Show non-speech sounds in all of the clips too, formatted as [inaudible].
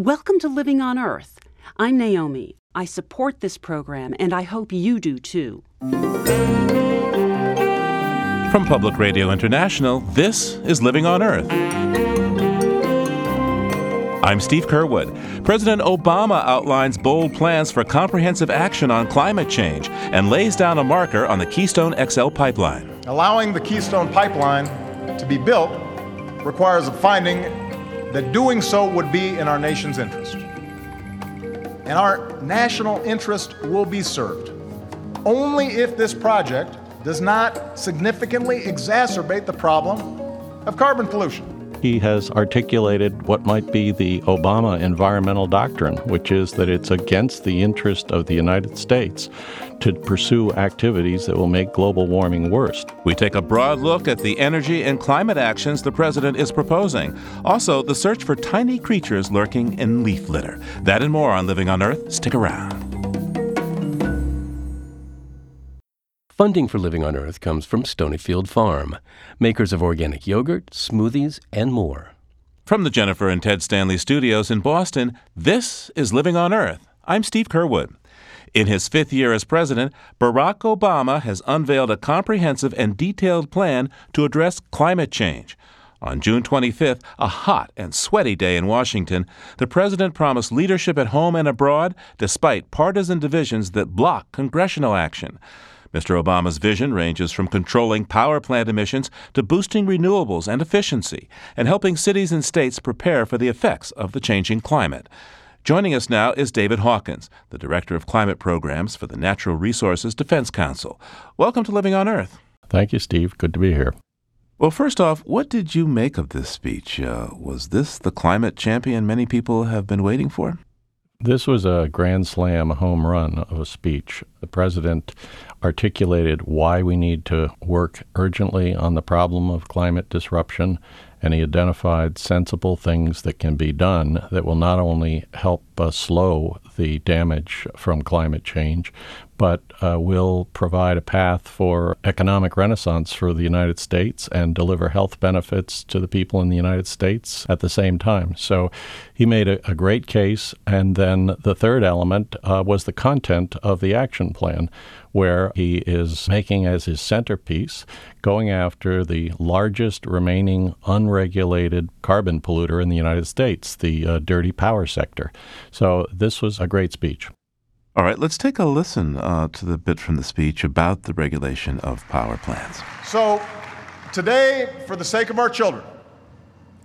Welcome to Living on Earth. I'm Naomi. I support this program, and I hope you do too. From Public Radio International, this is Living on Earth. I'm Steve Curwood. President Obama outlines bold plans for comprehensive action on climate change and lays down a marker on the Keystone XL pipeline. Allowing the Keystone pipeline to be built requires a finding that doing so would be in our nation's interest. And our national interest will be served only if this project does not significantly exacerbate the problem of carbon pollution. He has articulated what might be the Obama environmental doctrine, which is that it's against the interest of the United States to pursue activities that will make global warming worse. We take a broad look at the energy and climate actions the president is proposing. Also, the search for tiny creatures lurking in leaf litter. That and more on Living on Earth. Stick around. Funding for Living on Earth comes from Stonyfield Farm, makers of organic yogurt, smoothies, and more. From the Jennifer and Ted Stanley studios in Boston, this is Living on Earth. I'm Steve Curwood. In his fifth year as president, Barack Obama has unveiled a comprehensive and detailed plan to address climate change. On June 25th, a hot and sweaty day in Washington, the president promised leadership at home and abroad despite partisan divisions that block congressional action. Mr. Obama's vision ranges from controlling power plant emissions to boosting renewables and efficiency and helping cities and states prepare for the effects of the changing climate. Joining us now is David Hawkins, the Director of Climate Programs for the Natural Resources Defense Council. Welcome to Living on Earth. Thank you, Steve. Good to be here. Well, first off, what did you make of this speech? Uh, was this the climate champion many people have been waiting for? This was a grand slam home run of a speech. The president articulated why we need to work urgently on the problem of climate disruption, and he identified sensible things that can be done that will not only help uh, slow the damage from climate change, but uh, will provide a path for economic renaissance for the United States and deliver health benefits to the people in the United States at the same time. So he made a, a great case. And then the third element uh, was the content of the action plan, where he is making as his centerpiece going after the largest remaining unregulated carbon polluter in the United States, the uh, dirty power sector. So this was a great speech. All right, let's take a listen uh, to the bit from the speech about the regulation of power plants. So, today, for the sake of our children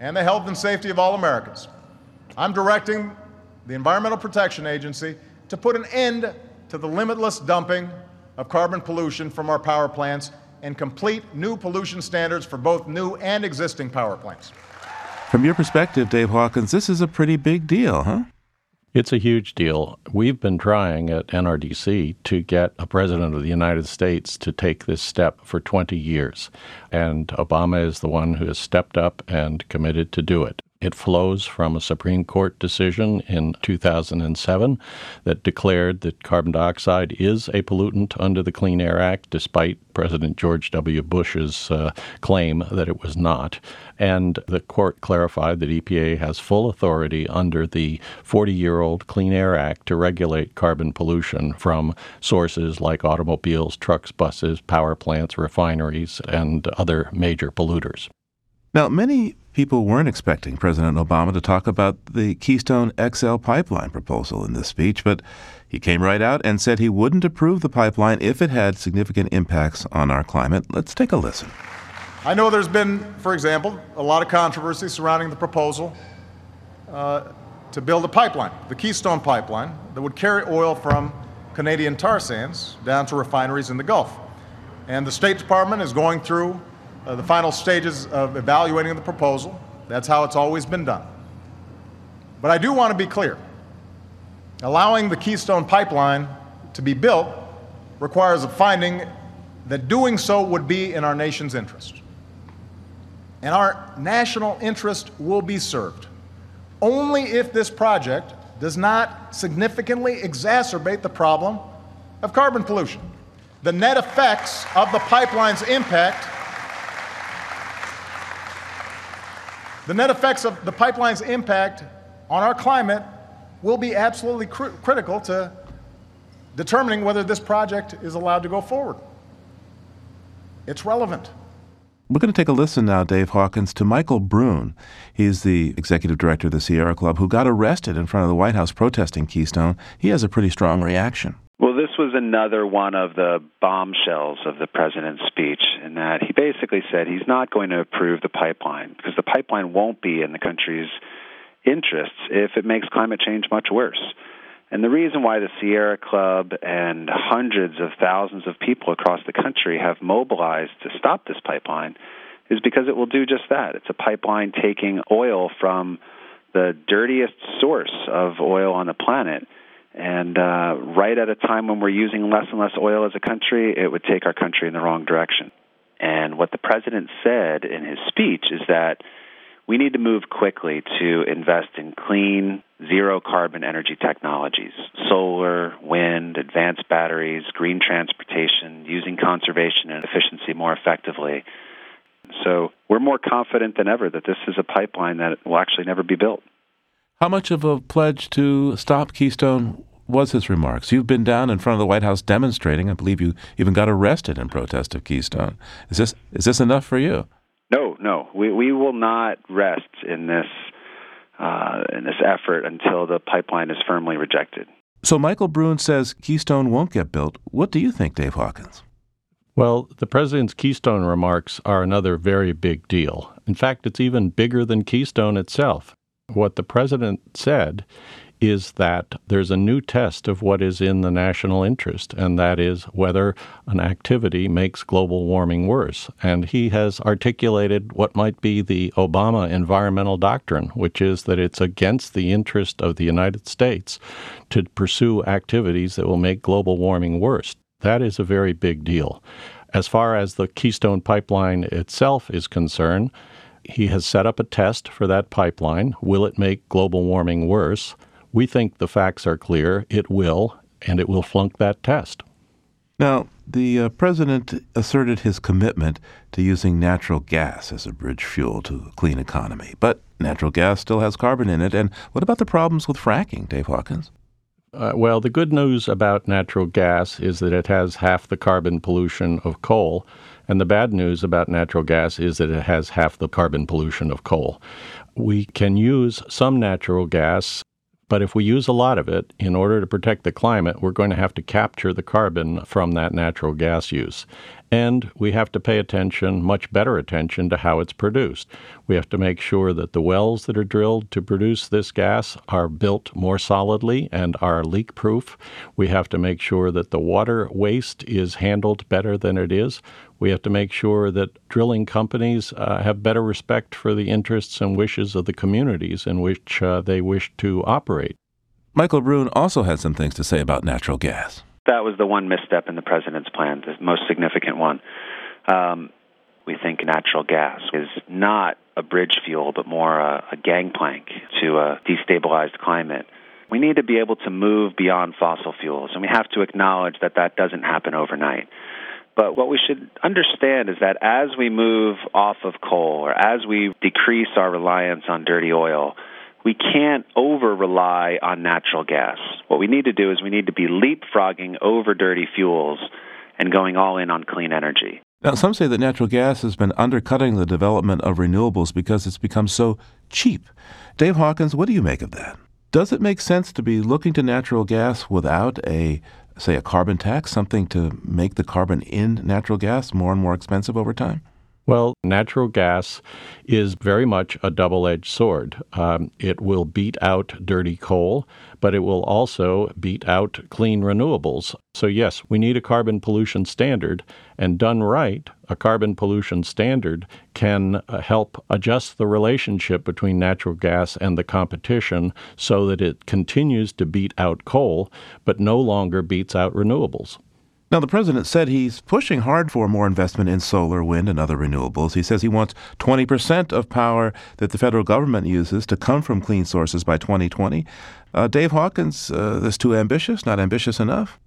and the health and safety of all Americans, I'm directing the Environmental Protection Agency to put an end to the limitless dumping of carbon pollution from our power plants and complete new pollution standards for both new and existing power plants. From your perspective, Dave Hawkins, this is a pretty big deal, huh? It's a huge deal. We've been trying at NRDC to get a president of the United States to take this step for 20 years. And Obama is the one who has stepped up and committed to do it. It flows from a Supreme Court decision in 2007 that declared that carbon dioxide is a pollutant under the Clean Air Act, despite President George W. Bush's uh, claim that it was not. And the court clarified that EPA has full authority under the 40 year old Clean Air Act to regulate carbon pollution from sources like automobiles, trucks, buses, power plants, refineries, and other major polluters. Now, many people weren't expecting President Obama to talk about the Keystone XL pipeline proposal in this speech, but he came right out and said he wouldn't approve the pipeline if it had significant impacts on our climate. Let's take a listen. I know there's been, for example, a lot of controversy surrounding the proposal uh, to build a pipeline, the Keystone pipeline, that would carry oil from Canadian tar sands down to refineries in the Gulf. And the State Department is going through Uh, the final stages of evaluating the proposal. That's how it's always been done. But I do want to be clear. Allowing the Keystone pipeline to be built requires a finding that doing so would be in our nation's interest. And our national interest will be served only if this project does not significantly exacerbate the problem of carbon pollution. The net effects of the pipeline's impact The net effects of the pipeline's impact on our climate will be absolutely cr- critical to determining whether this project is allowed to go forward. It's relevant. We're going to take a listen now, Dave Hawkins, to Michael Brune. He's the executive director of the Sierra Club who got arrested in front of the White House protesting Keystone. He has a pretty strong reaction. Well, this was another one of the bombshells of the president's speech, in that he basically said he's not going to approve the pipeline because the pipeline won't be in the country's interests if it makes climate change much worse. And the reason why the Sierra Club and hundreds of thousands of people across the country have mobilized to stop this pipeline is because it will do just that. It's a pipeline taking oil from the dirtiest source of oil on the planet. And uh, right at a time when we're using less and less oil as a country, it would take our country in the wrong direction. And what the president said in his speech is that we need to move quickly to invest in clean, zero carbon energy technologies solar, wind, advanced batteries, green transportation, using conservation and efficiency more effectively. So we're more confident than ever that this is a pipeline that will actually never be built. How much of a pledge to stop Keystone was his remarks? You've been down in front of the White House demonstrating. I believe you even got arrested in protest of Keystone. Is this is this enough for you? No, no, we we will not rest in this uh, in this effort until the pipeline is firmly rejected. So Michael Brune says Keystone won't get built. What do you think, Dave Hawkins? Well, the president's Keystone remarks are another very big deal. In fact, it's even bigger than Keystone itself. What the president said is that there's a new test of what is in the national interest, and that is whether an activity makes global warming worse. And he has articulated what might be the Obama environmental doctrine, which is that it's against the interest of the United States to pursue activities that will make global warming worse. That is a very big deal. As far as the Keystone Pipeline itself is concerned, he has set up a test for that pipeline. Will it make global warming worse? We think the facts are clear. It will, and it will flunk that test. Now, the uh, president asserted his commitment to using natural gas as a bridge fuel to a clean economy. But natural gas still has carbon in it. And what about the problems with fracking, Dave Hawkins? Uh, well, the good news about natural gas is that it has half the carbon pollution of coal. And the bad news about natural gas is that it has half the carbon pollution of coal. We can use some natural gas but if we use a lot of it, in order to protect the climate, we're going to have to capture the carbon from that natural gas use. And we have to pay attention, much better attention, to how it's produced. We have to make sure that the wells that are drilled to produce this gas are built more solidly and are leak proof. We have to make sure that the water waste is handled better than it is. We have to make sure that drilling companies uh, have better respect for the interests and wishes of the communities in which uh, they wish to operate. Michael Brune also had some things to say about natural gas. That was the one misstep in the president's plan, the most significant one. Um, we think natural gas is not a bridge fuel, but more a, a gangplank to a destabilized climate. We need to be able to move beyond fossil fuels, and we have to acknowledge that that doesn't happen overnight. But what we should understand is that as we move off of coal or as we decrease our reliance on dirty oil, we can't over rely on natural gas. What we need to do is we need to be leapfrogging over dirty fuels and going all in on clean energy. Now, some say that natural gas has been undercutting the development of renewables because it's become so cheap. Dave Hawkins, what do you make of that? Does it make sense to be looking to natural gas without a say, a carbon tax, something to make the carbon in natural gas more and more expensive over time? Well, natural gas is very much a double edged sword. Um, it will beat out dirty coal, but it will also beat out clean renewables. So, yes, we need a carbon pollution standard, and done right, a carbon pollution standard can uh, help adjust the relationship between natural gas and the competition so that it continues to beat out coal, but no longer beats out renewables. Now, the president said he's pushing hard for more investment in solar, wind, and other renewables. He says he wants 20% of power that the federal government uses to come from clean sources by 2020. Uh, Dave Hawkins, uh, this too ambitious, not ambitious enough?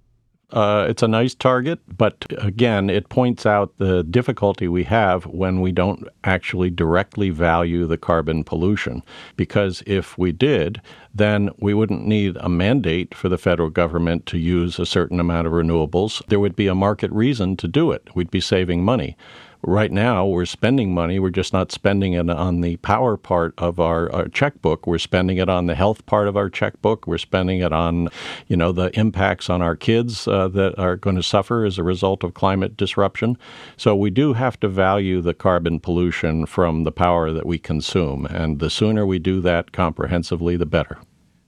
Uh, it's a nice target, but again, it points out the difficulty we have when we don't actually directly value the carbon pollution. Because if we did, then we wouldn't need a mandate for the federal government to use a certain amount of renewables. There would be a market reason to do it. We'd be saving money. Right now, we're spending money. We're just not spending it on the power part of our, our, checkbook. We're spending it on the health part of our checkbook. We're spending it on, you know, the impacts on our kids uh, that are going to suffer as a result of climate disruption. So we do have to value the carbon pollution from the power that we consume, and the sooner we do that comprehensively, the better.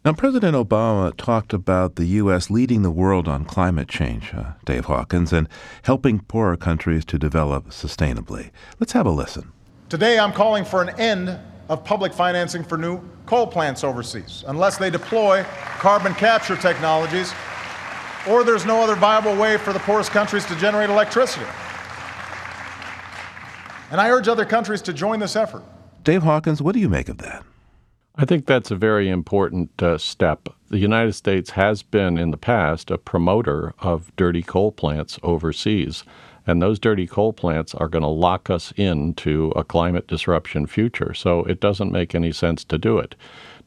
Now, President Obama talked about the U.S. leading the world on climate change, uh, Dave Hawkins, and helping poorer countries to develop sustainably. Let's have a listen. Today, I'm calling for an end of public financing for new coal plants overseas, unless they deploy carbon capture technologies or there's no other viable way for the poorest countries to generate electricity. And I urge other countries to join this effort. Dave Hawkins, what do you make of that? I think that's a very important uh, step. The United States has been in the past a promoter of dirty coal plants overseas, and those dirty coal plants are going to lock us into a climate disruption future. So it doesn't make any sense to do it.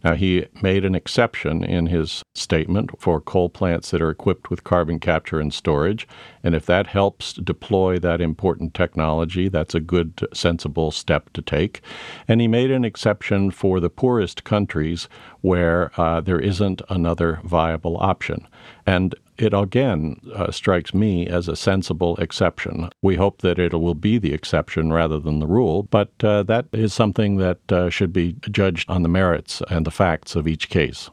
Now, he made an exception in his statement for coal plants that are equipped with carbon capture and storage. And if that helps deploy that important technology, that's a good, sensible step to take. And he made an exception for the poorest countries where uh, there isn't another viable option. And it again uh, strikes me as a sensible exception. We hope that it will be the exception rather than the rule, but uh, that is something that uh, should be judged on the merits and the facts of each case.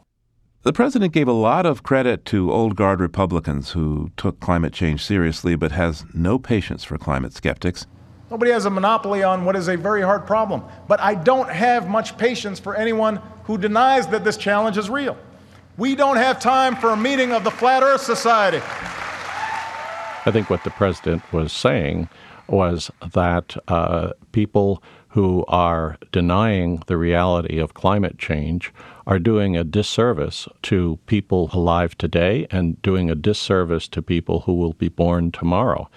The president gave a lot of credit to old guard Republicans who took climate change seriously but has no patience for climate skeptics. Nobody has a monopoly on what is a very hard problem. But I don't have much patience for anyone who denies that this challenge is real. We don't have time for a meeting of the Flat Earth Society. I think what the president was saying was that uh, people who are denying the reality of climate change are doing a disservice to people alive today and doing a disservice to people who will be born tomorrow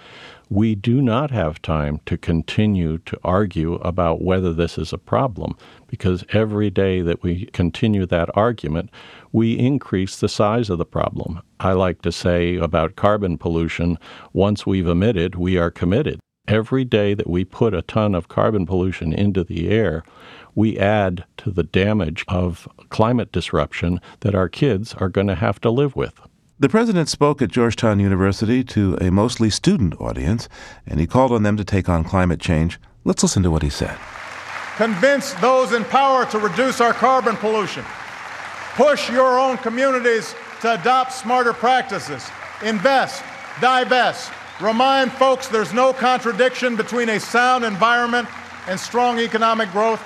we do not have time to continue to argue about whether this is a problem because every day that we continue that argument, we increase the size of the problem. I like to say about carbon pollution once we've emitted, we are committed. Every day that we put a ton of carbon pollution into the air, we add to the damage of climate disruption that our kids are going to have to live with. The president spoke at Georgetown University to a mostly student audience, and he called on them to take on climate change. Let's listen to what he said. Convince those in power to reduce our carbon pollution. Push your own communities to adopt smarter practices. Invest, divest. Remind folks there's no contradiction between a sound environment and strong economic growth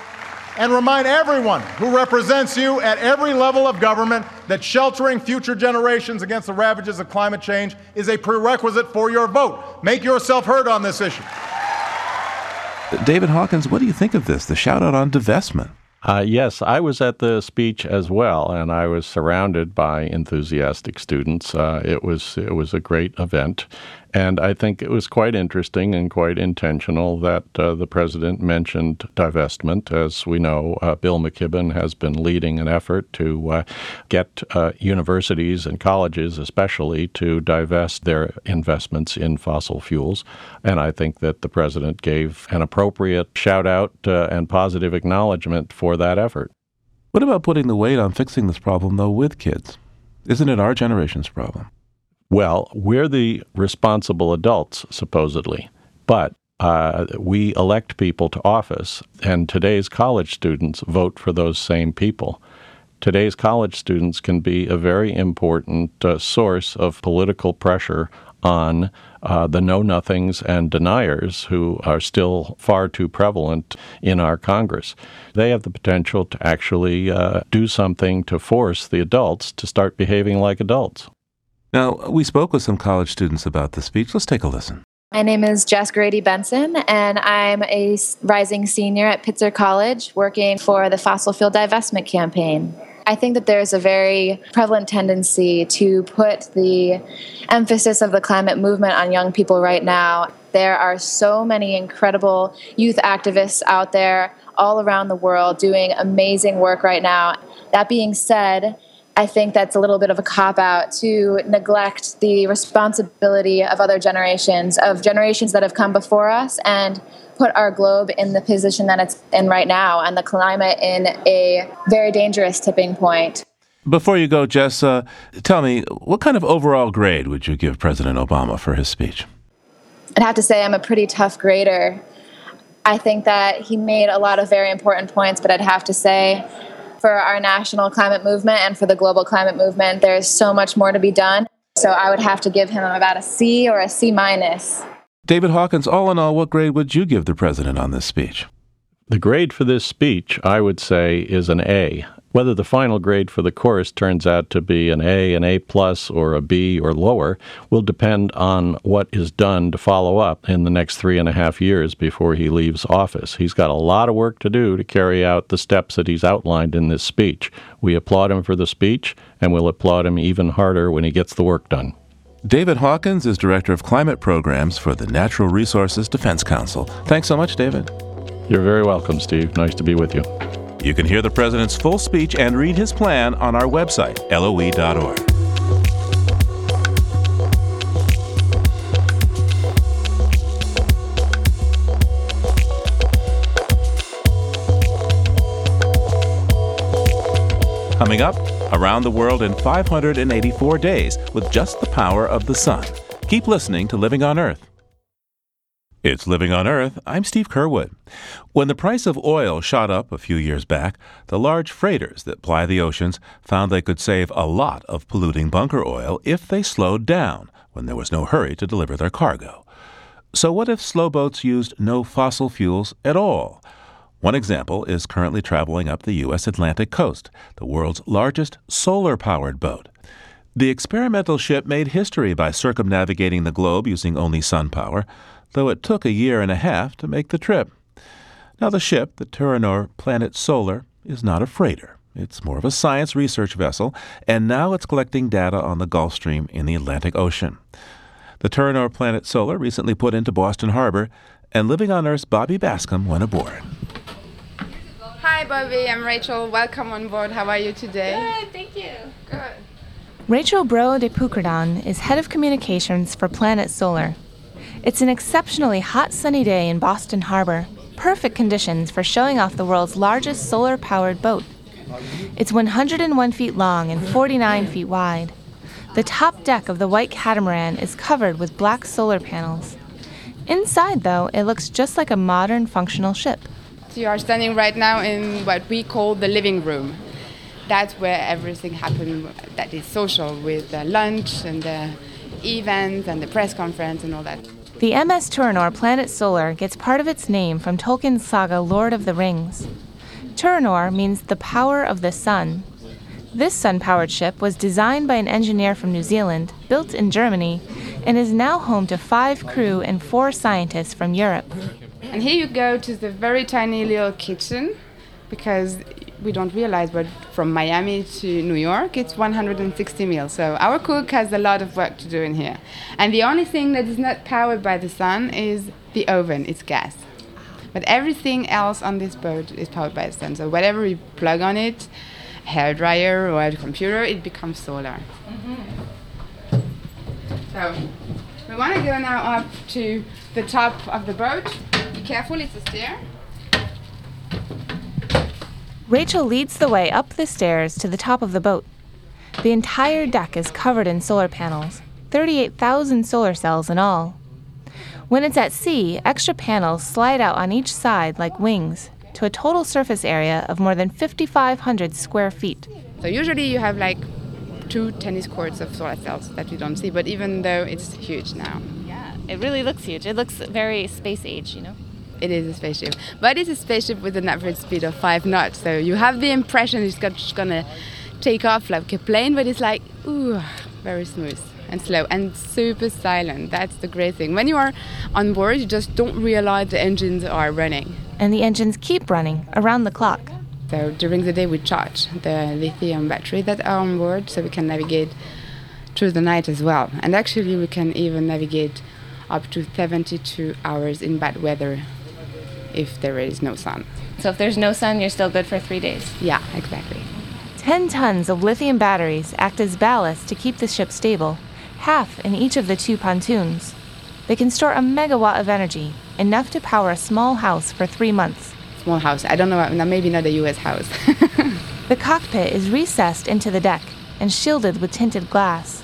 and remind everyone who represents you at every level of government that sheltering future generations against the ravages of climate change is a prerequisite for your vote. Make yourself heard on this issue. David Hawkins, what do you think of this? The shout out on divestment. Uh, yes, I was at the speech as well, and I was surrounded by enthusiastic students. Uh, it was it was a great event, and I think it was quite interesting and quite intentional that uh, the president mentioned divestment. As we know, uh, Bill McKibben has been leading an effort to uh, get uh, universities and colleges, especially, to divest their investments in fossil fuels. And I think that the president gave an appropriate shout out uh, and positive acknowledgement for that effort. What about putting the weight on fixing this problem, though, with kids? Isn't it our generation's problem? Well, we're the responsible adults, supposedly, but uh, we elect people to office, and today's college students vote for those same people. Today's college students can be a very important uh, source of political pressure on uh, the know nothings and deniers who are still far too prevalent in our Congress. They have the potential to actually uh, do something to force the adults to start behaving like adults. Now, we spoke with some college students about the speech. Let's take a listen. My name is Jess Grady Benson, and I'm a rising senior at Pitzer College working for the fossil fuel divestment campaign. I think that there's a very prevalent tendency to put the emphasis of the climate movement on young people right now. There are so many incredible youth activists out there all around the world doing amazing work right now. That being said, I think that's a little bit of a cop out to neglect the responsibility of other generations, of generations that have come before us, and put our globe in the position that it's in right now and the climate in a very dangerous tipping point. Before you go, Jess, uh, tell me, what kind of overall grade would you give President Obama for his speech? I'd have to say I'm a pretty tough grader. I think that he made a lot of very important points, but I'd have to say for our national climate movement and for the global climate movement, there's so much more to be done. So I would have to give him about a C or a C minus. David Hawkins, all in all, what grade would you give the president on this speech? The grade for this speech, I would say, is an A. Whether the final grade for the course turns out to be an A, an A plus, or a B or lower will depend on what is done to follow up in the next three and a half years before he leaves office. He's got a lot of work to do to carry out the steps that he's outlined in this speech. We applaud him for the speech, and we'll applaud him even harder when he gets the work done. David Hawkins is Director of Climate Programs for the Natural Resources Defense Council. Thanks so much, David. You're very welcome, Steve. Nice to be with you. You can hear the President's full speech and read his plan on our website, loe.org. Coming up, around the world in 584 days with just the power of the sun. Keep listening to Living on Earth. It's Living on Earth. I'm Steve Curwood. When the price of oil shot up a few years back, the large freighters that ply the oceans found they could save a lot of polluting bunker oil if they slowed down when there was no hurry to deliver their cargo. So, what if slow boats used no fossil fuels at all? One example is currently traveling up the U.S. Atlantic coast, the world's largest solar powered boat. The experimental ship made history by circumnavigating the globe using only sun power, though it took a year and a half to make the trip. Now, the ship, the Tûranor Planet Solar, is not a freighter. It's more of a science research vessel, and now it's collecting data on the Gulf Stream in the Atlantic Ocean. The Tûranor Planet Solar recently put into Boston Harbor, and Living on Earth's Bobby Bascomb went aboard. Hi, Bobby. I'm Rachel. Welcome on board. How are you today? Good, thank you. Good. Rachel Bro de Pucredon is head of communications for Planet Solar. It's an exceptionally hot sunny day in Boston Harbor, perfect conditions for showing off the world's largest solar powered boat. It's 101 feet long and 49 feet wide. The top deck of the white catamaran is covered with black solar panels. Inside, though, it looks just like a modern functional ship. You are standing right now in what we call the living room. That's where everything happens that is social with the lunch and the events and the press conference and all that. The MS Tûranor Planet Solar gets part of its name from Tolkien's saga Lord of the Rings. Tûranor means the power of the sun. This sun powered ship was designed by an engineer from New Zealand, built in Germany, and is now home to five crew and four scientists from Europe. And here you go to the very tiny little kitchen because we don't realize, but from Miami to New York, it's 160 meals. So our cook has a lot of work to do in here. And the only thing that is not powered by the sun is the oven, it's gas. But everything else on this boat is powered by the sun. So whatever you plug on it, hair dryer or a computer, it becomes solar. Mm-hmm. So we want to go now up to the top of the boat. Be careful, it's a stair. Rachel leads the way up the stairs to the top of the boat. The entire deck is covered in solar panels, 38,000 solar cells in all. When it's at sea, extra panels slide out on each side like wings to a total surface area of more than 5,500 square feet. So usually you have like two tennis courts of solar cells that you don't see, but even though it's huge now. Yeah, it really looks huge. It looks very space age, you know? It is a spaceship, but it's a spaceship with an average speed of five knots. So you have the impression it's just gonna take off like a plane, but it's like ooh, very smooth and slow and super silent. That's the great thing. When you are on board, you just don't realize the engines are running. And the engines keep running around the clock. So during the day, we charge the lithium battery that are on board so we can navigate through the night as well. And actually, we can even navigate up to 72 hours in bad weather if there is no sun. So if there's no sun, you're still good for three days? Yeah, exactly. 10 tons of lithium batteries act as ballast to keep the ship stable, half in each of the two pontoons. They can store a megawatt of energy, enough to power a small house for three months. Small house. I don't know, maybe not a US house. [laughs] the cockpit is recessed into the deck and shielded with tinted glass.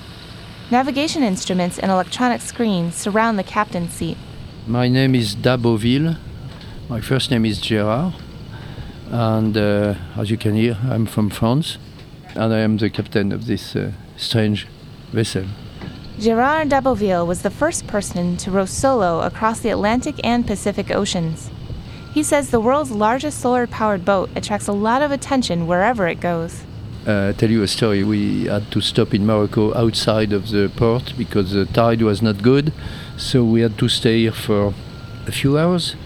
Navigation instruments and electronic screens surround the captain's seat. My name is d'Aboville. My first name is Gerard. And uh, as you can hear, I'm from France. And I am the captain of this uh, strange vessel. Gerard d'Aboville was the first person to row solo across the Atlantic and Pacific Oceans. He says the world's largest solar powered boat attracts a lot of attention wherever it goes uh, tell you a story. We had to stop in Morocco outside of the port because the tide was not good, so we had to stay here for a few hours.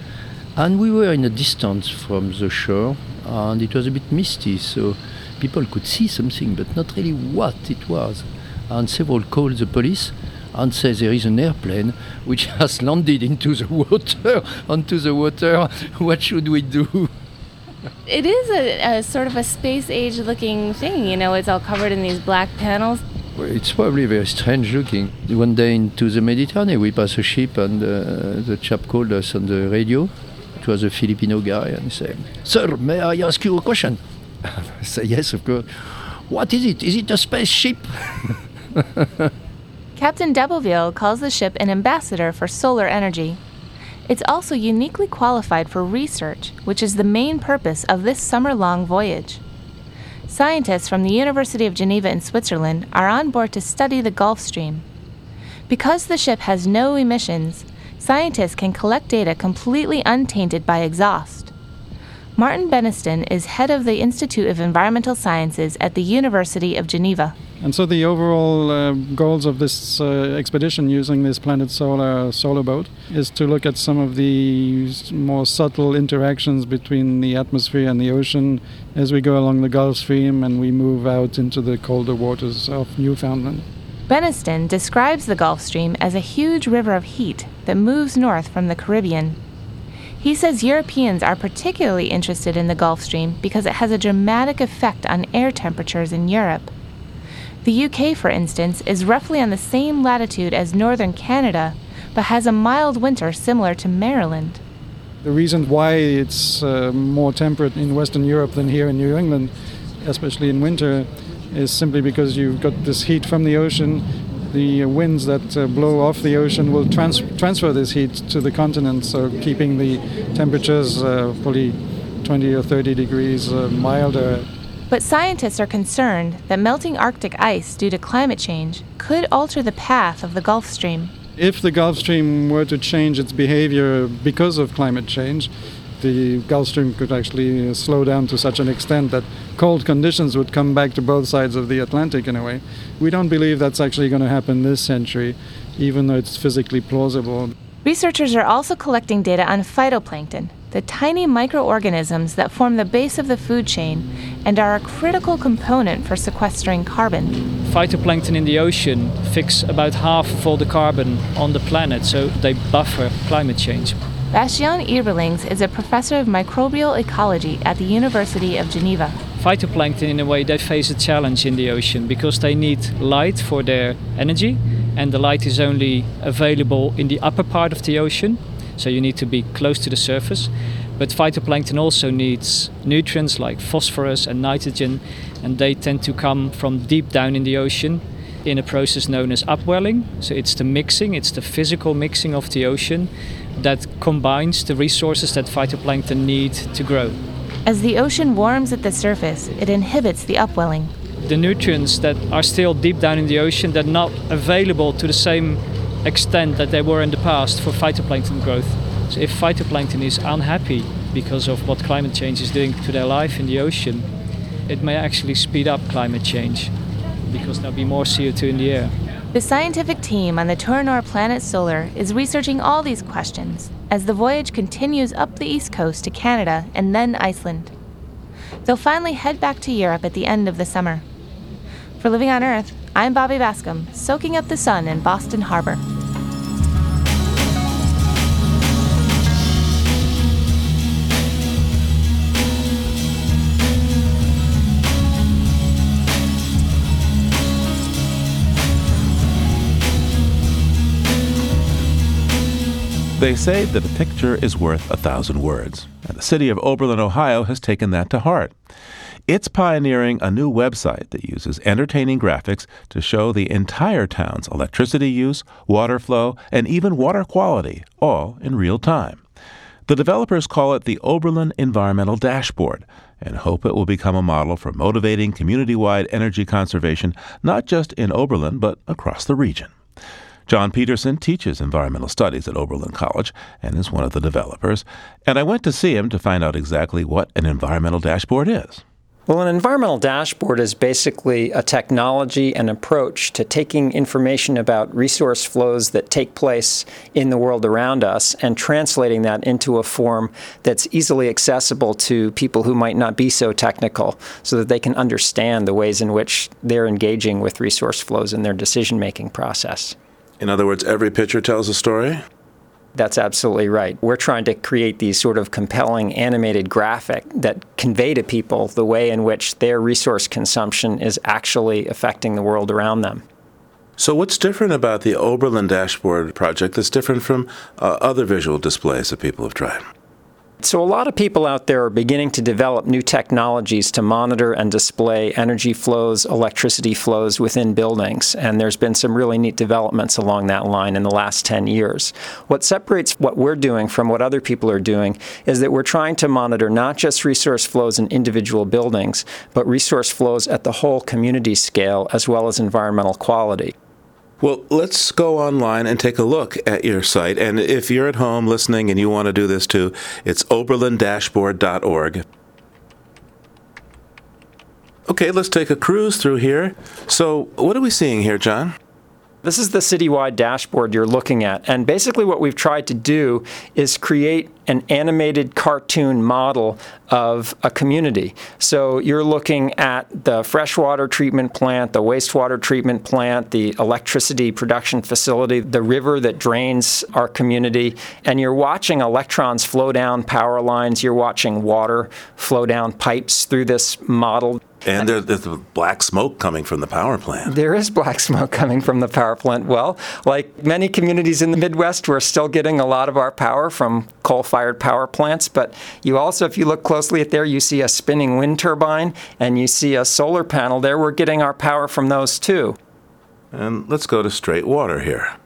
And we were in a distance from the shore, and it was a bit misty, so people could see something, but not really what it was. And several called the police and said there is an airplane which [laughs] has landed into the water, onto the water. [laughs] What should we do? It is a, a, sort of a space age looking thing, you know, it's all covered in these black panels. It's probably very strange looking. One day into the Mediterranean, we passed a ship, and uh, the chap called us on the radio. It was a Filipino guy, and he said, Sir, may I ask you a question? [laughs] I said, Yes, of course. What is it? Is it a spaceship? [laughs] Captain d'Aboville calls the ship an ambassador for solar energy. It's also uniquely qualified for research, which is the main purpose of this summer long voyage. Scientists from the University of Geneva in Switzerland are on board to study the Gulf Stream. Because the ship has no emissions, scientists can collect data completely untainted by exhaust. Martin Beniston is head of the Institute of Environmental Sciences at the University of Geneva. And so the overall uh, goals of this uh, expedition using this Planet Solar solar boat is to look at some of the more subtle interactions between the atmosphere and the ocean as we go along the Gulf Stream and we move out into the colder waters of Newfoundland. Beniston describes the Gulf Stream as a huge river of heat that moves north from the Caribbean. He says Europeans are particularly interested in the Gulf Stream because it has a dramatic effect on air temperatures in Europe. The UK, for instance, is roughly on the same latitude as northern Canada, but has a mild winter similar to Maryland. The reason why it's uh, more temperate in Western Europe than here in New England, especially in winter, is simply because you've got this heat from the ocean. The winds that uh, blow off the ocean will trans- transfer this heat to the continent, so keeping the temperatures uh, probably 20 or 30 degrees uh, milder. But scientists are concerned that melting Arctic ice due to climate change could alter the path of the Gulf Stream. If the Gulf Stream were to change its behavior because of climate change, the Gulf Stream could actually uh, slow down to such an extent that cold conditions would come back to both sides of the Atlantic in a way. We don't believe that's actually going to happen this century, even though it's physically plausible. Researchers are also collecting data on phytoplankton, the tiny microorganisms that form the base of the food chain and are a critical component for sequestering carbon. Phytoplankton in the ocean fix about half of all the carbon on the planet, so they buffer climate change. Bastiaan Ibelings is a professor of microbial ecology at the University of Geneva. Phytoplankton, in a way, they face a challenge in the ocean because they need light for their energy, and the light is only available in the upper part of the ocean so you need to be close to the surface. But phytoplankton also needs nutrients like phosphorus and nitrogen, and they tend to come from deep down in the ocean in a process known as upwelling. So it's the mixing, it's the physical mixing of the ocean that combines the resources that phytoplankton need to grow. As the ocean warms at the surface, it inhibits the upwelling. The nutrients that are still deep down in the ocean that are not available to the same extent that they were in the past for phytoplankton growth. So if phytoplankton is unhappy because of what climate change is doing to their life in the ocean, it may actually speed up climate change because there'll be more CO2 in the air. The scientific team on the Tûranor Planet Solar is researching all these questions as the voyage continues up the east coast to Canada and then Iceland. They'll finally head back to Europe at the end of the summer. For Living on Earth, I'm Bobby Bascomb, soaking up the sun in Boston Harbor. They say that a picture is worth a thousand words, and the city of Oberlin, Ohio has taken that to heart. It's pioneering a new website that uses entertaining graphics to show the entire town's electricity use, water flow, and even water quality, all in real time. The developers call it the Oberlin Environmental Dashboard and hope it will become a model for motivating community wide energy conservation not just in Oberlin but across the region. John Peterson teaches environmental studies at Oberlin College and is one of the developers, and I went to see him to find out exactly what an environmental dashboard is. Well, an environmental dashboard is basically a technology and approach to taking information about resource flows that take place in the world around us and translating that into a form that's easily accessible to people who might not be so technical so that they can understand the ways in which they're engaging with resource flows in their decision making process. In other words, every picture tells a story? That's absolutely right. We're trying to create these sort of compelling animated graphic that convey to people the way in which their resource consumption is actually affecting the world around them. So, what's different about the Oberlin Dashboard project that's different from uh, other visual displays that people have tried? So, a lot of people out there are beginning to develop new technologies to monitor and display energy flows, electricity flows within buildings. And there's been some really neat developments along that line in the last 10 years. What separates what we're doing from what other people are doing is that we're trying to monitor not just resource flows in individual buildings, but resource flows at the whole community scale as well as environmental quality. Well, let's go online and take a look at your site. And if you're at home listening and you want to do this too, it's oberlindashboard.org. Okay, let's take a cruise through here. So, what are we seeing here, John? This is the citywide dashboard you're looking at. And basically, what we've tried to do is create an animated cartoon model of a community. So you're looking at the freshwater treatment plant, the wastewater treatment plant, the electricity production facility, the river that drains our community, and you're watching electrons flow down power lines, you're watching water flow down pipes through this model. And there's, there's black smoke coming from the power plant. There is black smoke coming from the power plant. Well, like many communities in the Midwest, we're still getting a lot of our power from coal fired power plants. But you also, if you look closely at there, you see a spinning wind turbine and you see a solar panel there. We're getting our power from those too. And let's go to straight water here.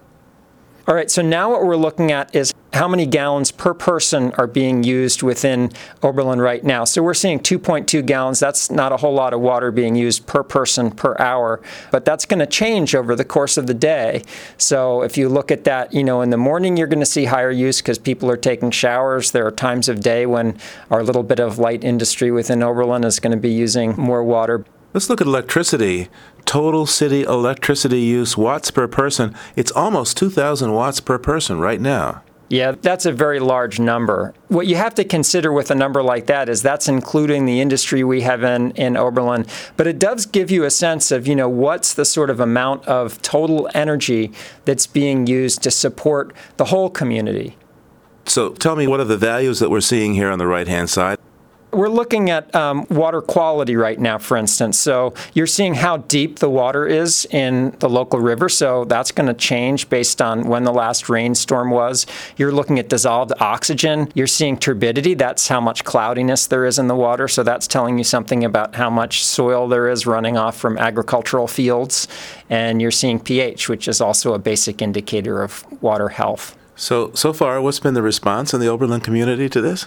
All right, so now what we're looking at is how many gallons per person are being used within Oberlin right now. So we're seeing 2.2 gallons. That's not a whole lot of water being used per person per hour, but that's going to change over the course of the day. So if you look at that, you know, in the morning you're going to see higher use because people are taking showers. There are times of day when our little bit of light industry within Oberlin is going to be using more water. Let's look at electricity. Total city electricity use watts per person. It's almost 2,000 watts per person right now. Yeah, that's a very large number. What you have to consider with a number like that is that's including the industry we have in, in Oberlin. But it does give you a sense of, you know, what's the sort of amount of total energy that's being used to support the whole community. So tell me, what are the values that we're seeing here on the right hand side? We're looking at um, water quality right now, for instance. So you're seeing how deep the water is in the local river. So that's going to change based on when the last rainstorm was. You're looking at dissolved oxygen. You're seeing turbidity. That's how much cloudiness there is in the water. So that's telling you something about how much soil there is running off from agricultural fields. And you're seeing pH, which is also a basic indicator of water health. So, so far, what's been the response in the Oberlin community to this?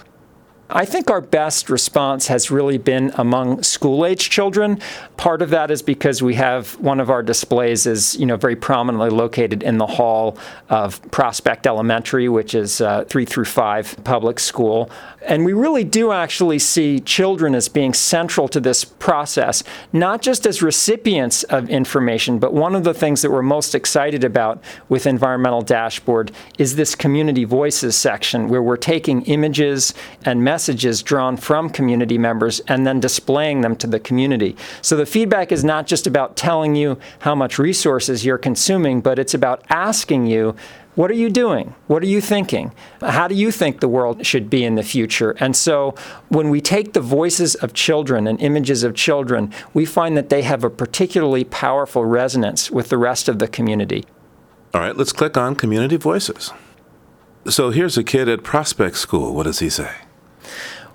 I think our best response has really been among school age children. Part of that is because we have one of our displays is you know very prominently located in the hall of Prospect Elementary, which is uh, three through five public school. And we really do actually see children as being central to this process, not just as recipients of information, but one of the things that we're most excited about with Environmental Dashboard is this community voices section where we're taking images and messages drawn from community members and then displaying them to the community. So the feedback is not just about telling you how much resources you're consuming, but it's about asking you what are you doing? What are you thinking? How do you think the world should be in the future? And so when we take the voices of children and images of children, we find that they have a particularly powerful resonance with the rest of the community. All right, let's click on Community Voices. So here's a kid at Prospect School. What does he say?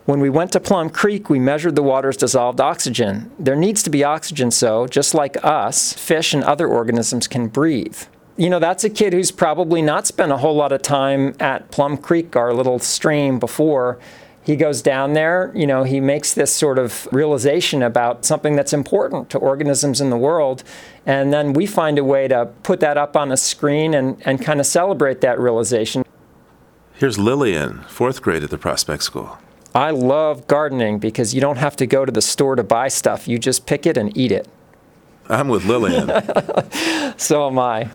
When we went to Plum Creek, we measured the water's dissolved oxygen. There needs to be oxygen so, just like us, fish and other organisms can breathe you know, that's a kid who's probably not spent a whole lot of time at Plum Creek, our little stream, before. He goes down there, you know, he makes this sort of realization about something that's important to organisms in the world. And then we find a way to put that up on a screen and, and kind of celebrate that realization. Here's Lillian, fourth grade at the Prospect School. I love gardening because you don't have to go to the store to buy stuff. You just pick it and eat it. I'm with Lillian. [laughs] so am I.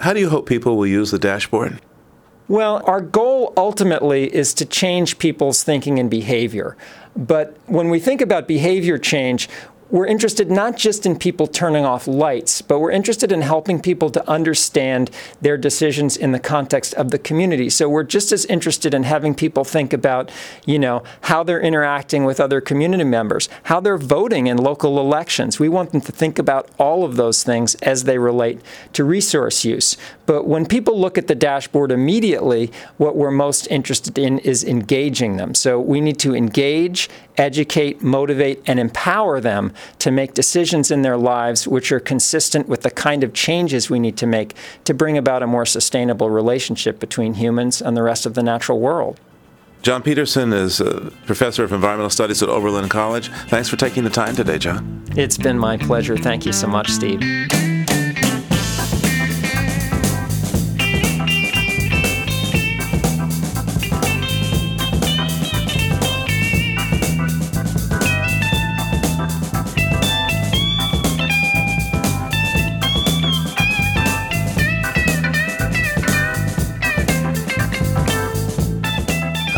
How do you hope people will use the dashboard? Well, our goal ultimately is to change people's thinking and behavior. But when we think about behavior change, we're interested not just in people turning off lights, but we're interested in helping people to understand their decisions in the context of the community. So we're just as interested in having people think about, you know, how they're interacting with other community members, how they're voting in local elections. We want them to think about all of those things as they relate to resource use. But when people look at the dashboard immediately, what we're most interested in is engaging them. So we need to engage, educate, motivate, and empower them to make decisions in their lives which are consistent with the kind of changes we need to make to bring about a more sustainable relationship between humans and the rest of the natural world. John Petersen is a professor of environmental studies at Oberlin College. Thanks for taking the time today, John. It's been my pleasure. Thank you so much, Steve.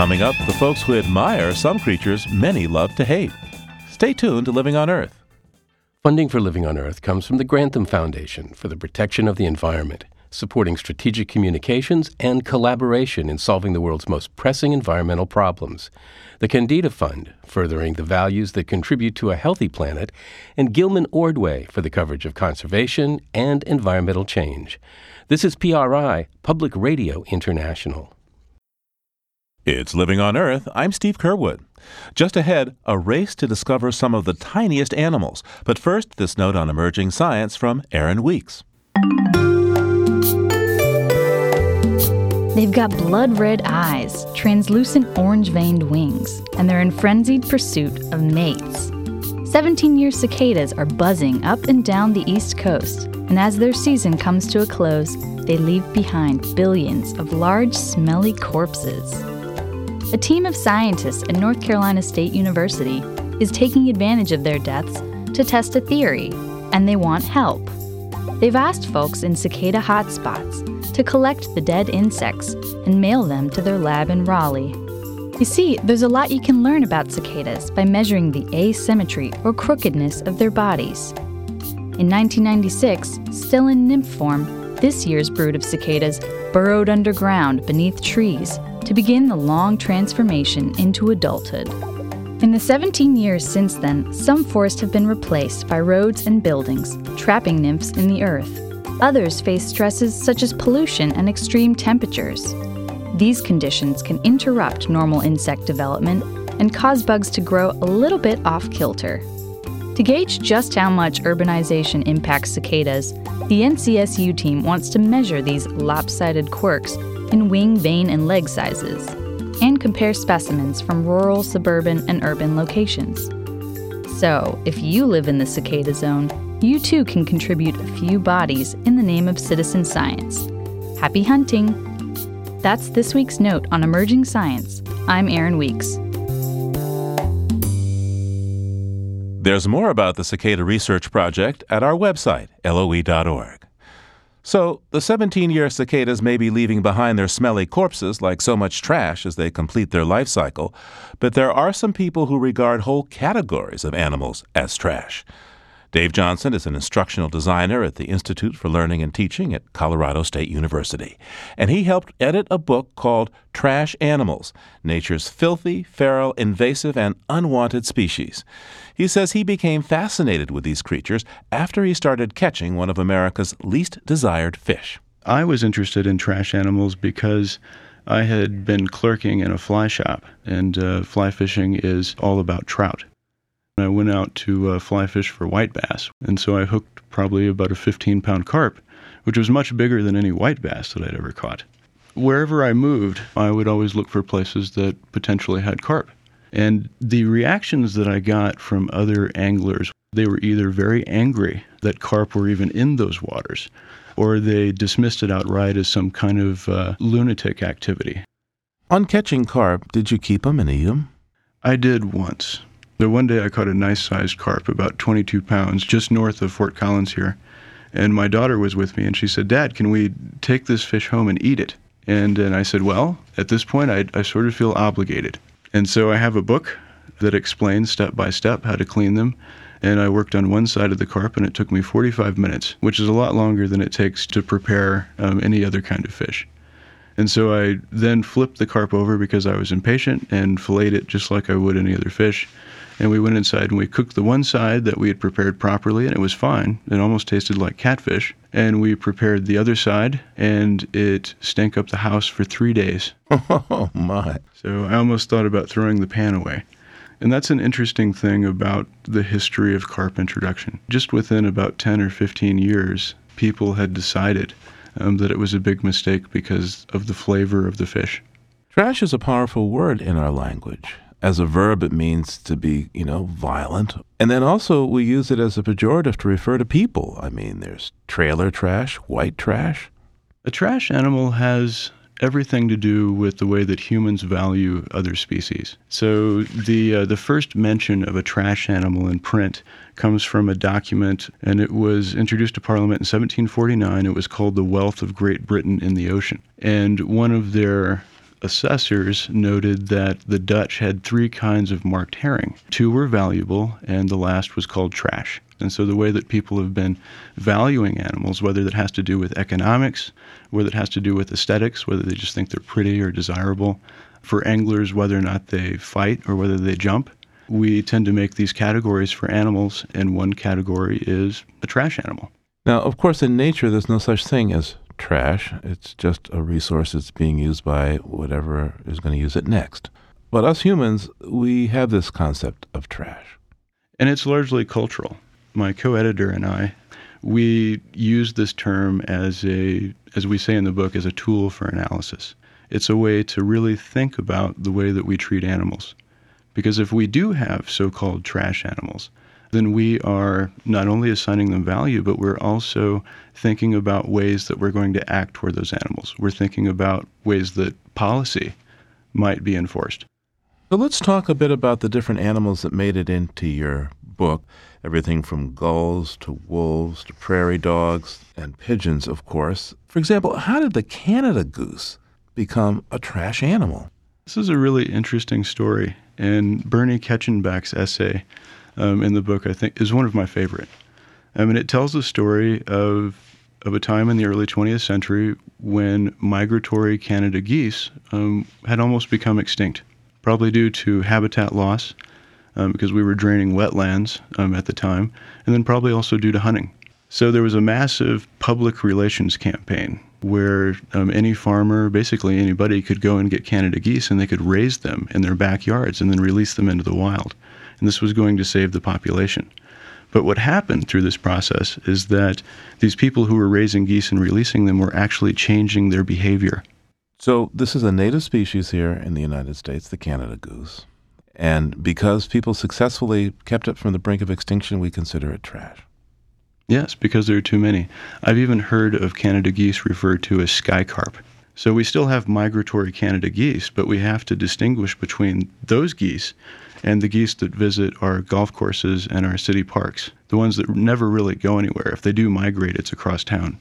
Coming up, the folks who admire some creatures many love to hate. Stay tuned to Living on Earth. Funding for Living on Earth comes from the Grantham Foundation for the Protection of the Environment, supporting strategic communications and collaboration in solving the world's most pressing environmental problems. The Kendeda Fund, furthering the values that contribute to a healthy planet, and Gilman Ordway for the coverage of conservation and environmental change. This is PRI, Public Radio International. It's Living on Earth. I'm Steve Curwood. Just ahead, a race to discover some of the tiniest animals. But first, this note on emerging science from Aaron Weeks. They've got blood red eyes, translucent orange veined wings, and they're in frenzied pursuit of mates. 17 year cicadas are buzzing up and down the East Coast, and as their season comes to a close, they leave behind billions of large, smelly corpses. A team of scientists at North Carolina State University is taking advantage of their deaths to test a theory, and they want help. They've asked folks in cicada hotspots to collect the dead insects and mail them to their lab in Raleigh. You see, there's a lot you can learn about cicadas by measuring the asymmetry or crookedness of their bodies. In 1996, still in nymph form, this year's brood of cicadas burrowed underground beneath trees to begin the long transformation into adulthood. In the 17 years since then, some forests have been replaced by roads and buildings, trapping nymphs in the earth. Others face stresses such as pollution and extreme temperatures. These conditions can interrupt normal insect development and cause bugs to grow a little bit off kilter. To gauge just how much urbanization impacts cicadas, the NCSU team wants to measure these lopsided quirks in wing, vein, and leg sizes, and compare specimens from rural, suburban, and urban locations. So, if you live in the cicada zone, you too can contribute a few bodies in the name of citizen science. Happy hunting! That's this week's note on emerging science. I'm Aaron Weeks. There's more about the Cicada Research Project at our website, loe.org. So, the 17 year cicadas may be leaving behind their smelly corpses like so much trash as they complete their life cycle, but there are some people who regard whole categories of animals as trash. Dave Johnson is an instructional designer at the Institute for Learning and Teaching at Colorado State University, and he helped edit a book called Trash Animals Nature's Filthy, Feral, Invasive, and Unwanted Species. He says he became fascinated with these creatures after he started catching one of America's least desired fish. I was interested in trash animals because I had been clerking in a fly shop, and uh, fly fishing is all about trout. I went out to uh, fly fish for white bass, and so I hooked probably about a 15 pound carp, which was much bigger than any white bass that I'd ever caught. Wherever I moved, I would always look for places that potentially had carp. And the reactions that I got from other anglers, they were either very angry that carp were even in those waters, or they dismissed it outright as some kind of uh, lunatic activity. On catching carp, did you keep them and eat them? I did once. So one day I caught a nice sized carp, about 22 pounds, just north of Fort Collins here. And my daughter was with me, and she said, Dad, can we take this fish home and eat it? And, and I said, Well, at this point, I, I sort of feel obligated. And so I have a book that explains step by step how to clean them. And I worked on one side of the carp, and it took me 45 minutes, which is a lot longer than it takes to prepare um, any other kind of fish. And so I then flipped the carp over because I was impatient and filleted it just like I would any other fish. And we went inside and we cooked the one side that we had prepared properly, and it was fine. It almost tasted like catfish. And we prepared the other side, and it stank up the house for three days. [laughs] Oh, my. So I almost thought about throwing the pan away. And that's an interesting thing about the history of carp introduction. Just within about 10 or 15 years, people had decided um, that it was a big mistake because of the flavor of the fish. Trash is a powerful word in our language. As a verb, it means to be, you know, violent. And then also, we use it as a pejorative to refer to people. I mean, there's trailer trash, white trash. A trash animal has everything to do with the way that humans value other species. So the uh, the first mention of a trash animal in print comes from a document, and it was introduced to Parliament in 1749. It was called "The Wealth of Great Britain in the Ocean," and one of their assessors noted that the Dutch had three kinds of marked herring. Two were valuable, and the last was called trash. And so the way that people have been valuing animals, whether that has to do with economics, whether it has to do with aesthetics, whether they just think they're pretty or desirable, for anglers, whether or not they fight or whether they jump, we tend to make these categories for animals, and one category is a trash animal. Now, of course, in nature, there's no such thing as trash. It's just a resource that's being used by whatever is going to use it next. But us humans, we have this concept of trash. And it's largely cultural. My co editor and I, we use this term as a, as we say in the book, as a tool for analysis. It's a way to really think about the way that we treat animals. Because if we do have so called trash animals, then we are not only assigning them value, but we're also thinking about ways that we're going to act toward those animals. We're thinking about ways that policy might be enforced. So let's talk a bit about the different animals that made it into your book. Everything from gulls to wolves to prairie dogs and pigeons, of course. For example, how did the Canada goose become a trash animal? This is a really interesting story. In Bernie Ketchenbach's essay um, in the book, I think, is one of my favorite. I mean, it tells the story of of a time in the early 20th century when migratory Canada geese um, had almost become extinct, probably due to habitat loss, um, because we were draining wetlands um, at the time, and then probably also due to hunting. So there was a massive public relations campaign where um, any farmer, basically anybody, could go and get Canada geese and they could raise them in their backyards and then release them into the wild and this was going to save the population. But what happened through this process is that these people who were raising geese and releasing them were actually changing their behavior. So, this is a native species here in the United States, the Canada goose. And because people successfully kept it from the brink of extinction, we consider it trash. Yes, because there are too many. I've even heard of Canada geese referred to as sky carp. So we still have migratory Canada geese, but we have to distinguish between those geese and the geese that visit our golf courses and our city parks, the ones that never really go anywhere. If they do migrate, it's across town.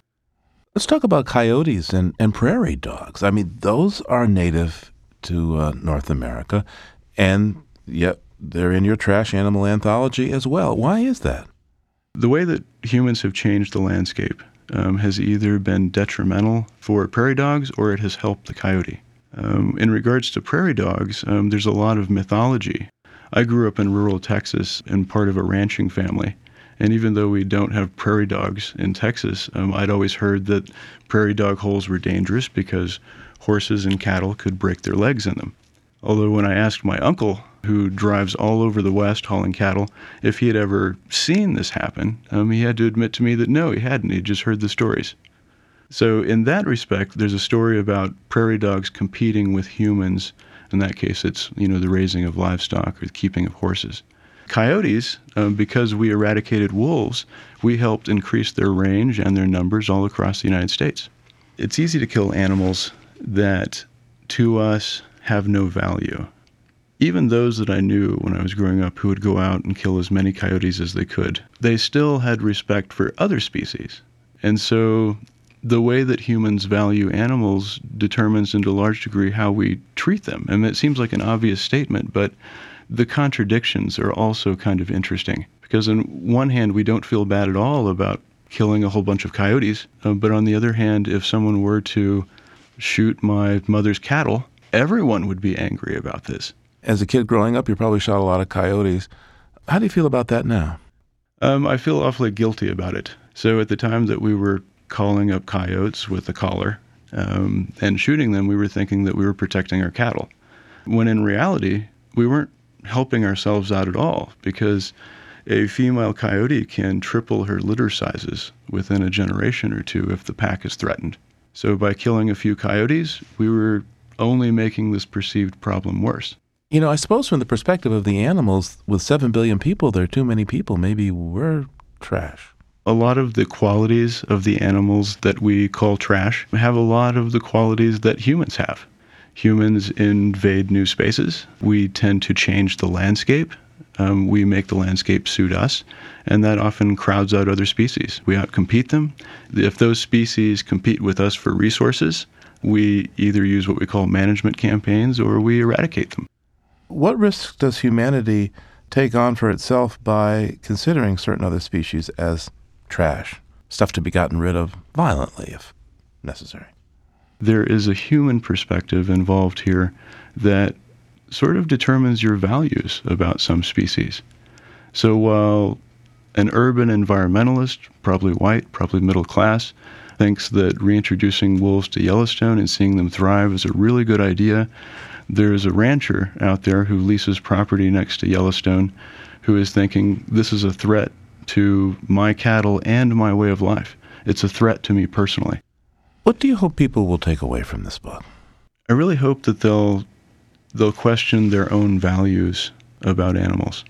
Let's talk about coyotes and, and prairie dogs. I mean, those are native to uh, North America, and yet they're in your trash animal anthology as well. Why is that? The way that humans have changed the landscape um, has either been detrimental for prairie dogs or it has helped the coyote. Um, in regards to prairie dogs, um, there's a lot of mythology. I grew up in rural Texas and part of a ranching family. And even though we don't have prairie dogs in Texas, um, I'd always heard that prairie dog holes were dangerous because horses and cattle could break their legs in them. Although, when I asked my uncle, who drives all over the West hauling cattle, if he had ever seen this happen, um, he had to admit to me that no, he hadn't. He'd just heard the stories. So, in that respect, there's a story about prairie dogs competing with humans. In that case, it's you know the raising of livestock or the keeping of horses. Coyotes, um, because we eradicated wolves, we helped increase their range and their numbers all across the United States. It's easy to kill animals that, to us, have no value. Even those that I knew when I was growing up who would go out and kill as many coyotes as they could, they still had respect for other species. And so the way that humans value animals determines, in a large degree, how we treat them. And it seems like an obvious statement, but the contradictions are also kind of interesting. Because on one hand we don't feel bad at all about killing a whole bunch of coyotes uh, but on the other hand if someone were to shoot my mother's cattle everyone would be angry about this. As a kid growing up you probably shot a lot of coyotes. How do you feel about that now? Um, i feel awfully guilty about it. So at the time that we were calling up coyotes with a collar um, and shooting them we were thinking that we were protecting our cattle when in reality we weren't helping ourselves out at all because a female coyote can triple her litter sizes within a generation or two if the pack is threatened. So by killing a few coyotes, we were only making this perceived problem worse. You know, I suppose from the perspective of the animals, with 7 billion people, there are too many people. Maybe we're trash. A lot of the qualities of the animals that we call trash have a lot of the qualities that humans have humans invade new spaces. We tend to change the landscape. Um, we make the landscape suit us, and that often crowds out other species. We outcompete them. If those species compete with us for resources, we either use what we call management campaigns or we eradicate them. What risks does humanity take on for itself by considering certain other species as trash, stuff to be gotten rid of violently if necessary? there is a human perspective involved here that sort of determines your values about some species. So while an urban environmentalist, probably white, probably middle class, thinks that reintroducing wolves to Yellowstone and seeing them thrive is a really good idea, there is a rancher out there who leases property next to Yellowstone who is thinking this is a threat to my cattle and my way of life. It's a threat to me personally. What do you hope people will take away from this book? I really hope that they'll they'll question their own values about animals.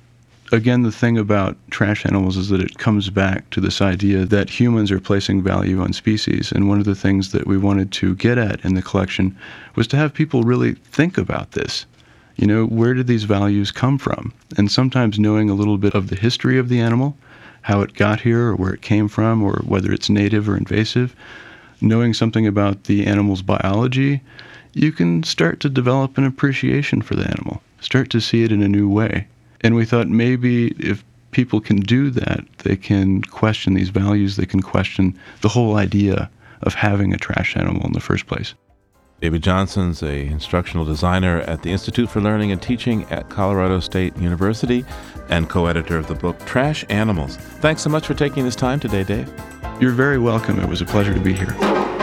Again, the thing about trash animals is that it comes back to this idea that humans are placing value on species. And one of the things that we wanted to get at in the collection was to have people really think about this. You know, where did these values come from? And sometimes knowing a little bit of the history of the animal, how it got here, or where it came from, or whether it's native or invasive, knowing something about the animal's biology, you can start to develop an appreciation for the animal, start to see it in a new way. And we thought maybe if people can do that, they can question these values, they can question the whole idea of having a trash animal in the first place. David Johnson's a instructional designer at the Institute for Learning and Teaching at Colorado State University and co-editor of the book Trash Animals. Thanks so much for taking this time today, Dave. You're very welcome. It was a pleasure to be here.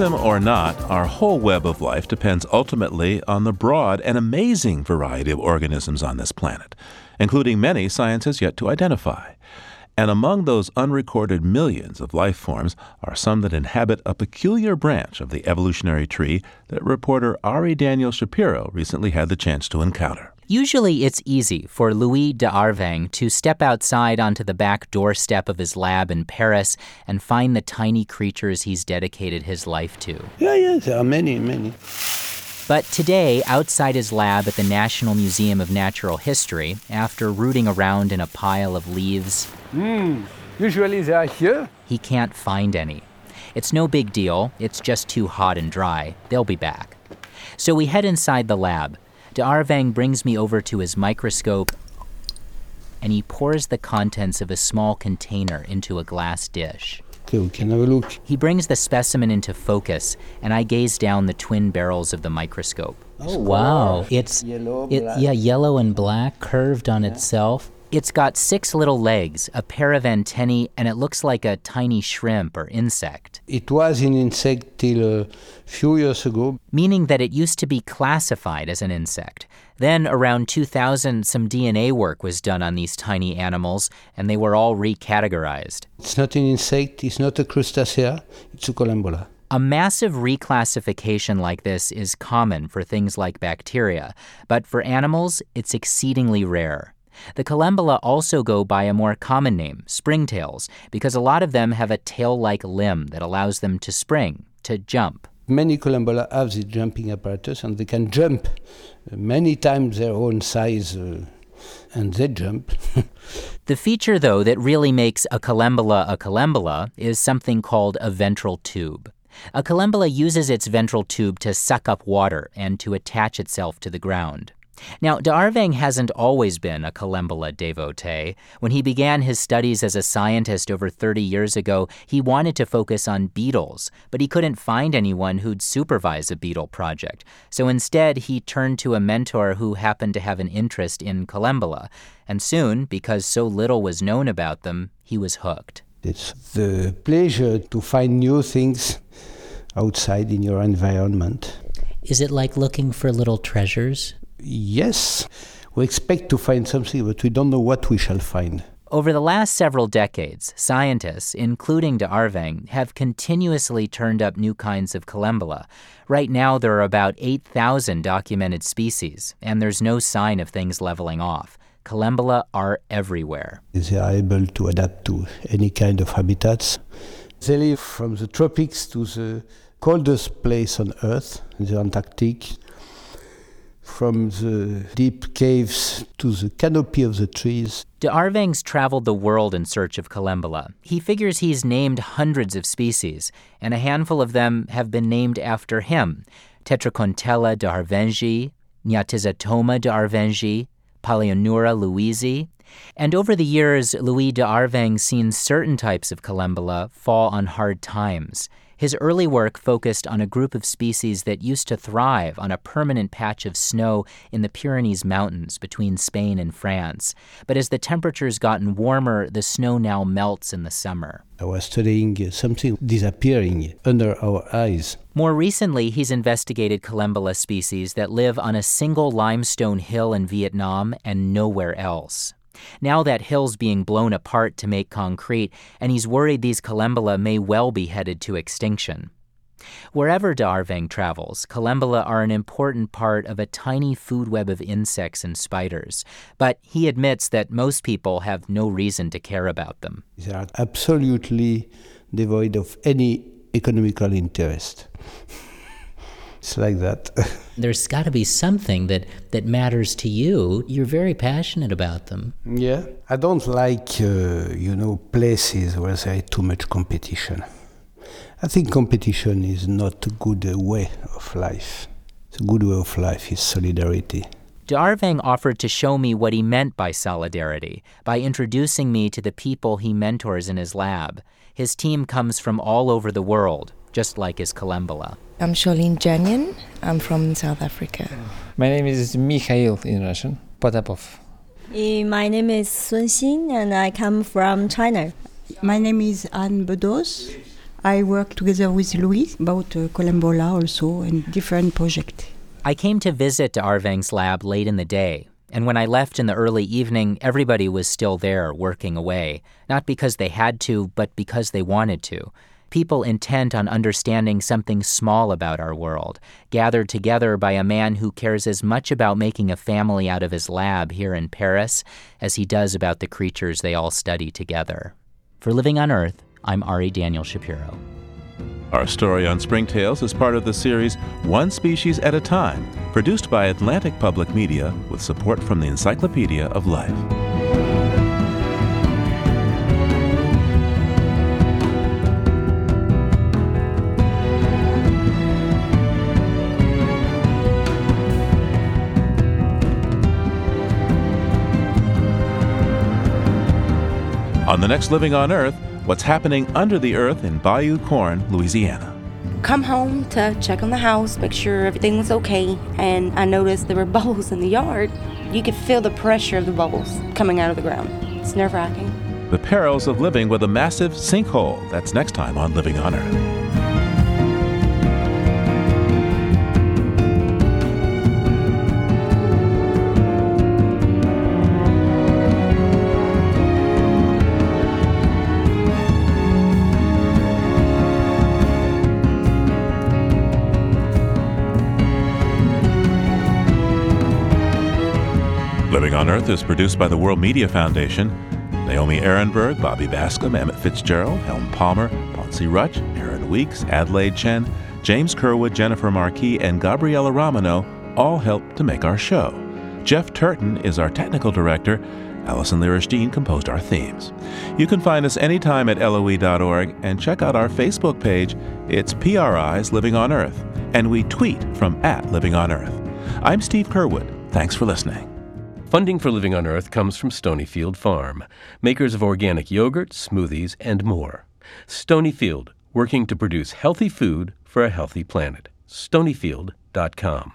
Them or not, our whole web of life depends ultimately on the broad and amazing variety of organisms on this planet including many science has yet to identify. And among those unrecorded millions of life forms are some that inhabit a peculiar branch of the evolutionary tree that reporter Ari Daniel Shapiro recently had the chance to encounter. Usually, it's easy for Louis Deharveng to step outside onto the back doorstep of his lab in Paris and find the tiny creatures he's dedicated his life to. Yeah, yeah, there are many, many. But today, outside his lab at the National Museum of Natural History, after rooting around in a pile of leaves, mm, usually they are here. He can't find any. It's no big deal, it's just too hot and dry. They'll be back. So we head inside the lab. Deharveng brings me over to his microscope and he pours the contents of a small container into a glass dish. Okay, we can have a look. He brings the specimen into focus, and I gaze down the twin barrels of the microscope. Oh wow! It's yellow, it, yeah, yellow and black, curved on yeah. itself. It's got six little legs, a pair of antennae, and it looks like a tiny shrimp or insect. It was an insect till a few years ago. Meaning that it used to be classified as an insect. Then, around 2000, some DNA work was done on these tiny animals, and they were all recategorized. It's not an insect, it's not a crustacea, it's a collembola. A massive reclassification like this is common for things like bacteria, but for animals, it's exceedingly rare. The collembola also go by a more common name, springtails, because a lot of them have a tail like limb that allows them to spring, to jump. Many collembola have the jumping apparatus and they can jump many times their own size. Uh, and they jump. [laughs] the feature, though, that really makes a collembola a collembola is something called a ventral tube. A collembola uses its ventral tube to suck up water and to attach itself to the ground. Now, Deharveng hasn't always been a Collembola devotee. When he began his studies as a scientist over 30 years ago, he wanted to focus on beetles, but he couldn't find anyone who'd supervise a beetle project. So instead, he turned to a mentor who happened to have an interest in Collembola. And soon, because so little was known about them, he was hooked. It's the pleasure to find new things outside in your environment. Is it like looking for little treasures? Yes, we expect to find something, but we don't know what we shall find. Over the last several decades, scientists, including Deharveng, have continuously turned up new kinds of collembola. Right now, there are about 8,000 documented species, and there's no sign of things leveling off. Collembola are everywhere. They are able to adapt to any kind of habitats. They live from the tropics to the coldest place on Earth, the Antarctic, from the deep caves to the canopy of the trees. Deharveng's traveled the world in search of Collembola. He figures he's named hundreds of species, and a handful of them have been named after him Tetracanthella de Arvengi, Gnatizotoma deharvengi, Palaeonura louisi. And over the years, Louis Deharveng's seen certain types of Collembola fall on hard times. His early work focused on a group of species that used to thrive on a permanent patch of snow in the Pyrenees Mountains between Spain and France. But as the temperatures gotten warmer, the snow now melts in the summer. I was studying something disappearing under our eyes. More recently, he's investigated Collembola species that live on a single limestone hill in Vietnam and nowhere else. Now that hill's being blown apart to make concrete, and he's worried these Collembola may well be headed to extinction. Wherever Deharveng travels, Collembola are an important part of a tiny food web of insects and spiders, but he admits that most people have no reason to care about them. They are absolutely devoid of any economical interest. [laughs] It's like that. [laughs] There's got to be something that, that matters to you. You're very passionate about them. Yeah. I don't like, uh, you know, places where there is too much competition. I think competition is not a good uh, way of life. A good way of life is solidarity. Deharveng offered to show me what he meant by solidarity by introducing me to the people he mentors in his lab. His team comes from all over the world, just like his Collembola. I'm Charlene Janion. I'm from South Africa. My name is Mikhail in Russian. Potapov. My name is Sun Xin and I come from China. My name is Anne Bedos. I work together with Louis about uh, Collembola also and different projects. I came to visit Arveng's lab late in the day, and when I left in the early evening, everybody was still there working away, not because they had to, but because they wanted to. People intent on understanding something small about our world, gathered together by a man who cares as much about making a family out of his lab here in Paris as he does about the creatures they all study together. For Living on Earth, I'm Ari Daniel Shapiro. Our story on springtails is part of the series One Species at a Time, produced by Atlantic Public Media with support from the Encyclopedia of Life. On the next Living on Earth, what's happening under the earth in Bayou Corne, Louisiana. Come home to check on the house, make sure everything was okay, and I noticed there were [laughs] bubbles in the yard. You could feel the pressure of the bubbles coming out of the ground. It's nerve wracking. The perils of living with a massive sinkhole. That's next time on Living on Earth. Is produced by the World Media Foundation. Naomi Arenberg, Bobby Bascomb, Emmett Fitzgerald, Helen Palmer, Ponce Rutch, Aaron Weeks, Adelaide Chen, James Curwood, Jennifer Marquis, and Gabriella Romano all helped to make our show. Jeff Turton is our technical director. Allison Lirish composed our themes. You can find us anytime at loe.org and check out our Facebook page. It's PRI's Living on Earth, and we tweet from at Living on Earth. I'm Steve Curwood. Thanks for listening. Funding for Living on Earth comes from Stonyfield Farm, makers of organic yogurt, smoothies, and more. Stonyfield, working to produce healthy food for a healthy planet. Stonyfield.com.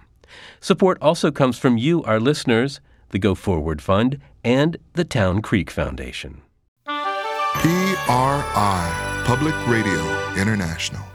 Support also comes from you, our listeners, the Go Forward Fund, and the Town Creek Foundation. PRI, Public Radio International.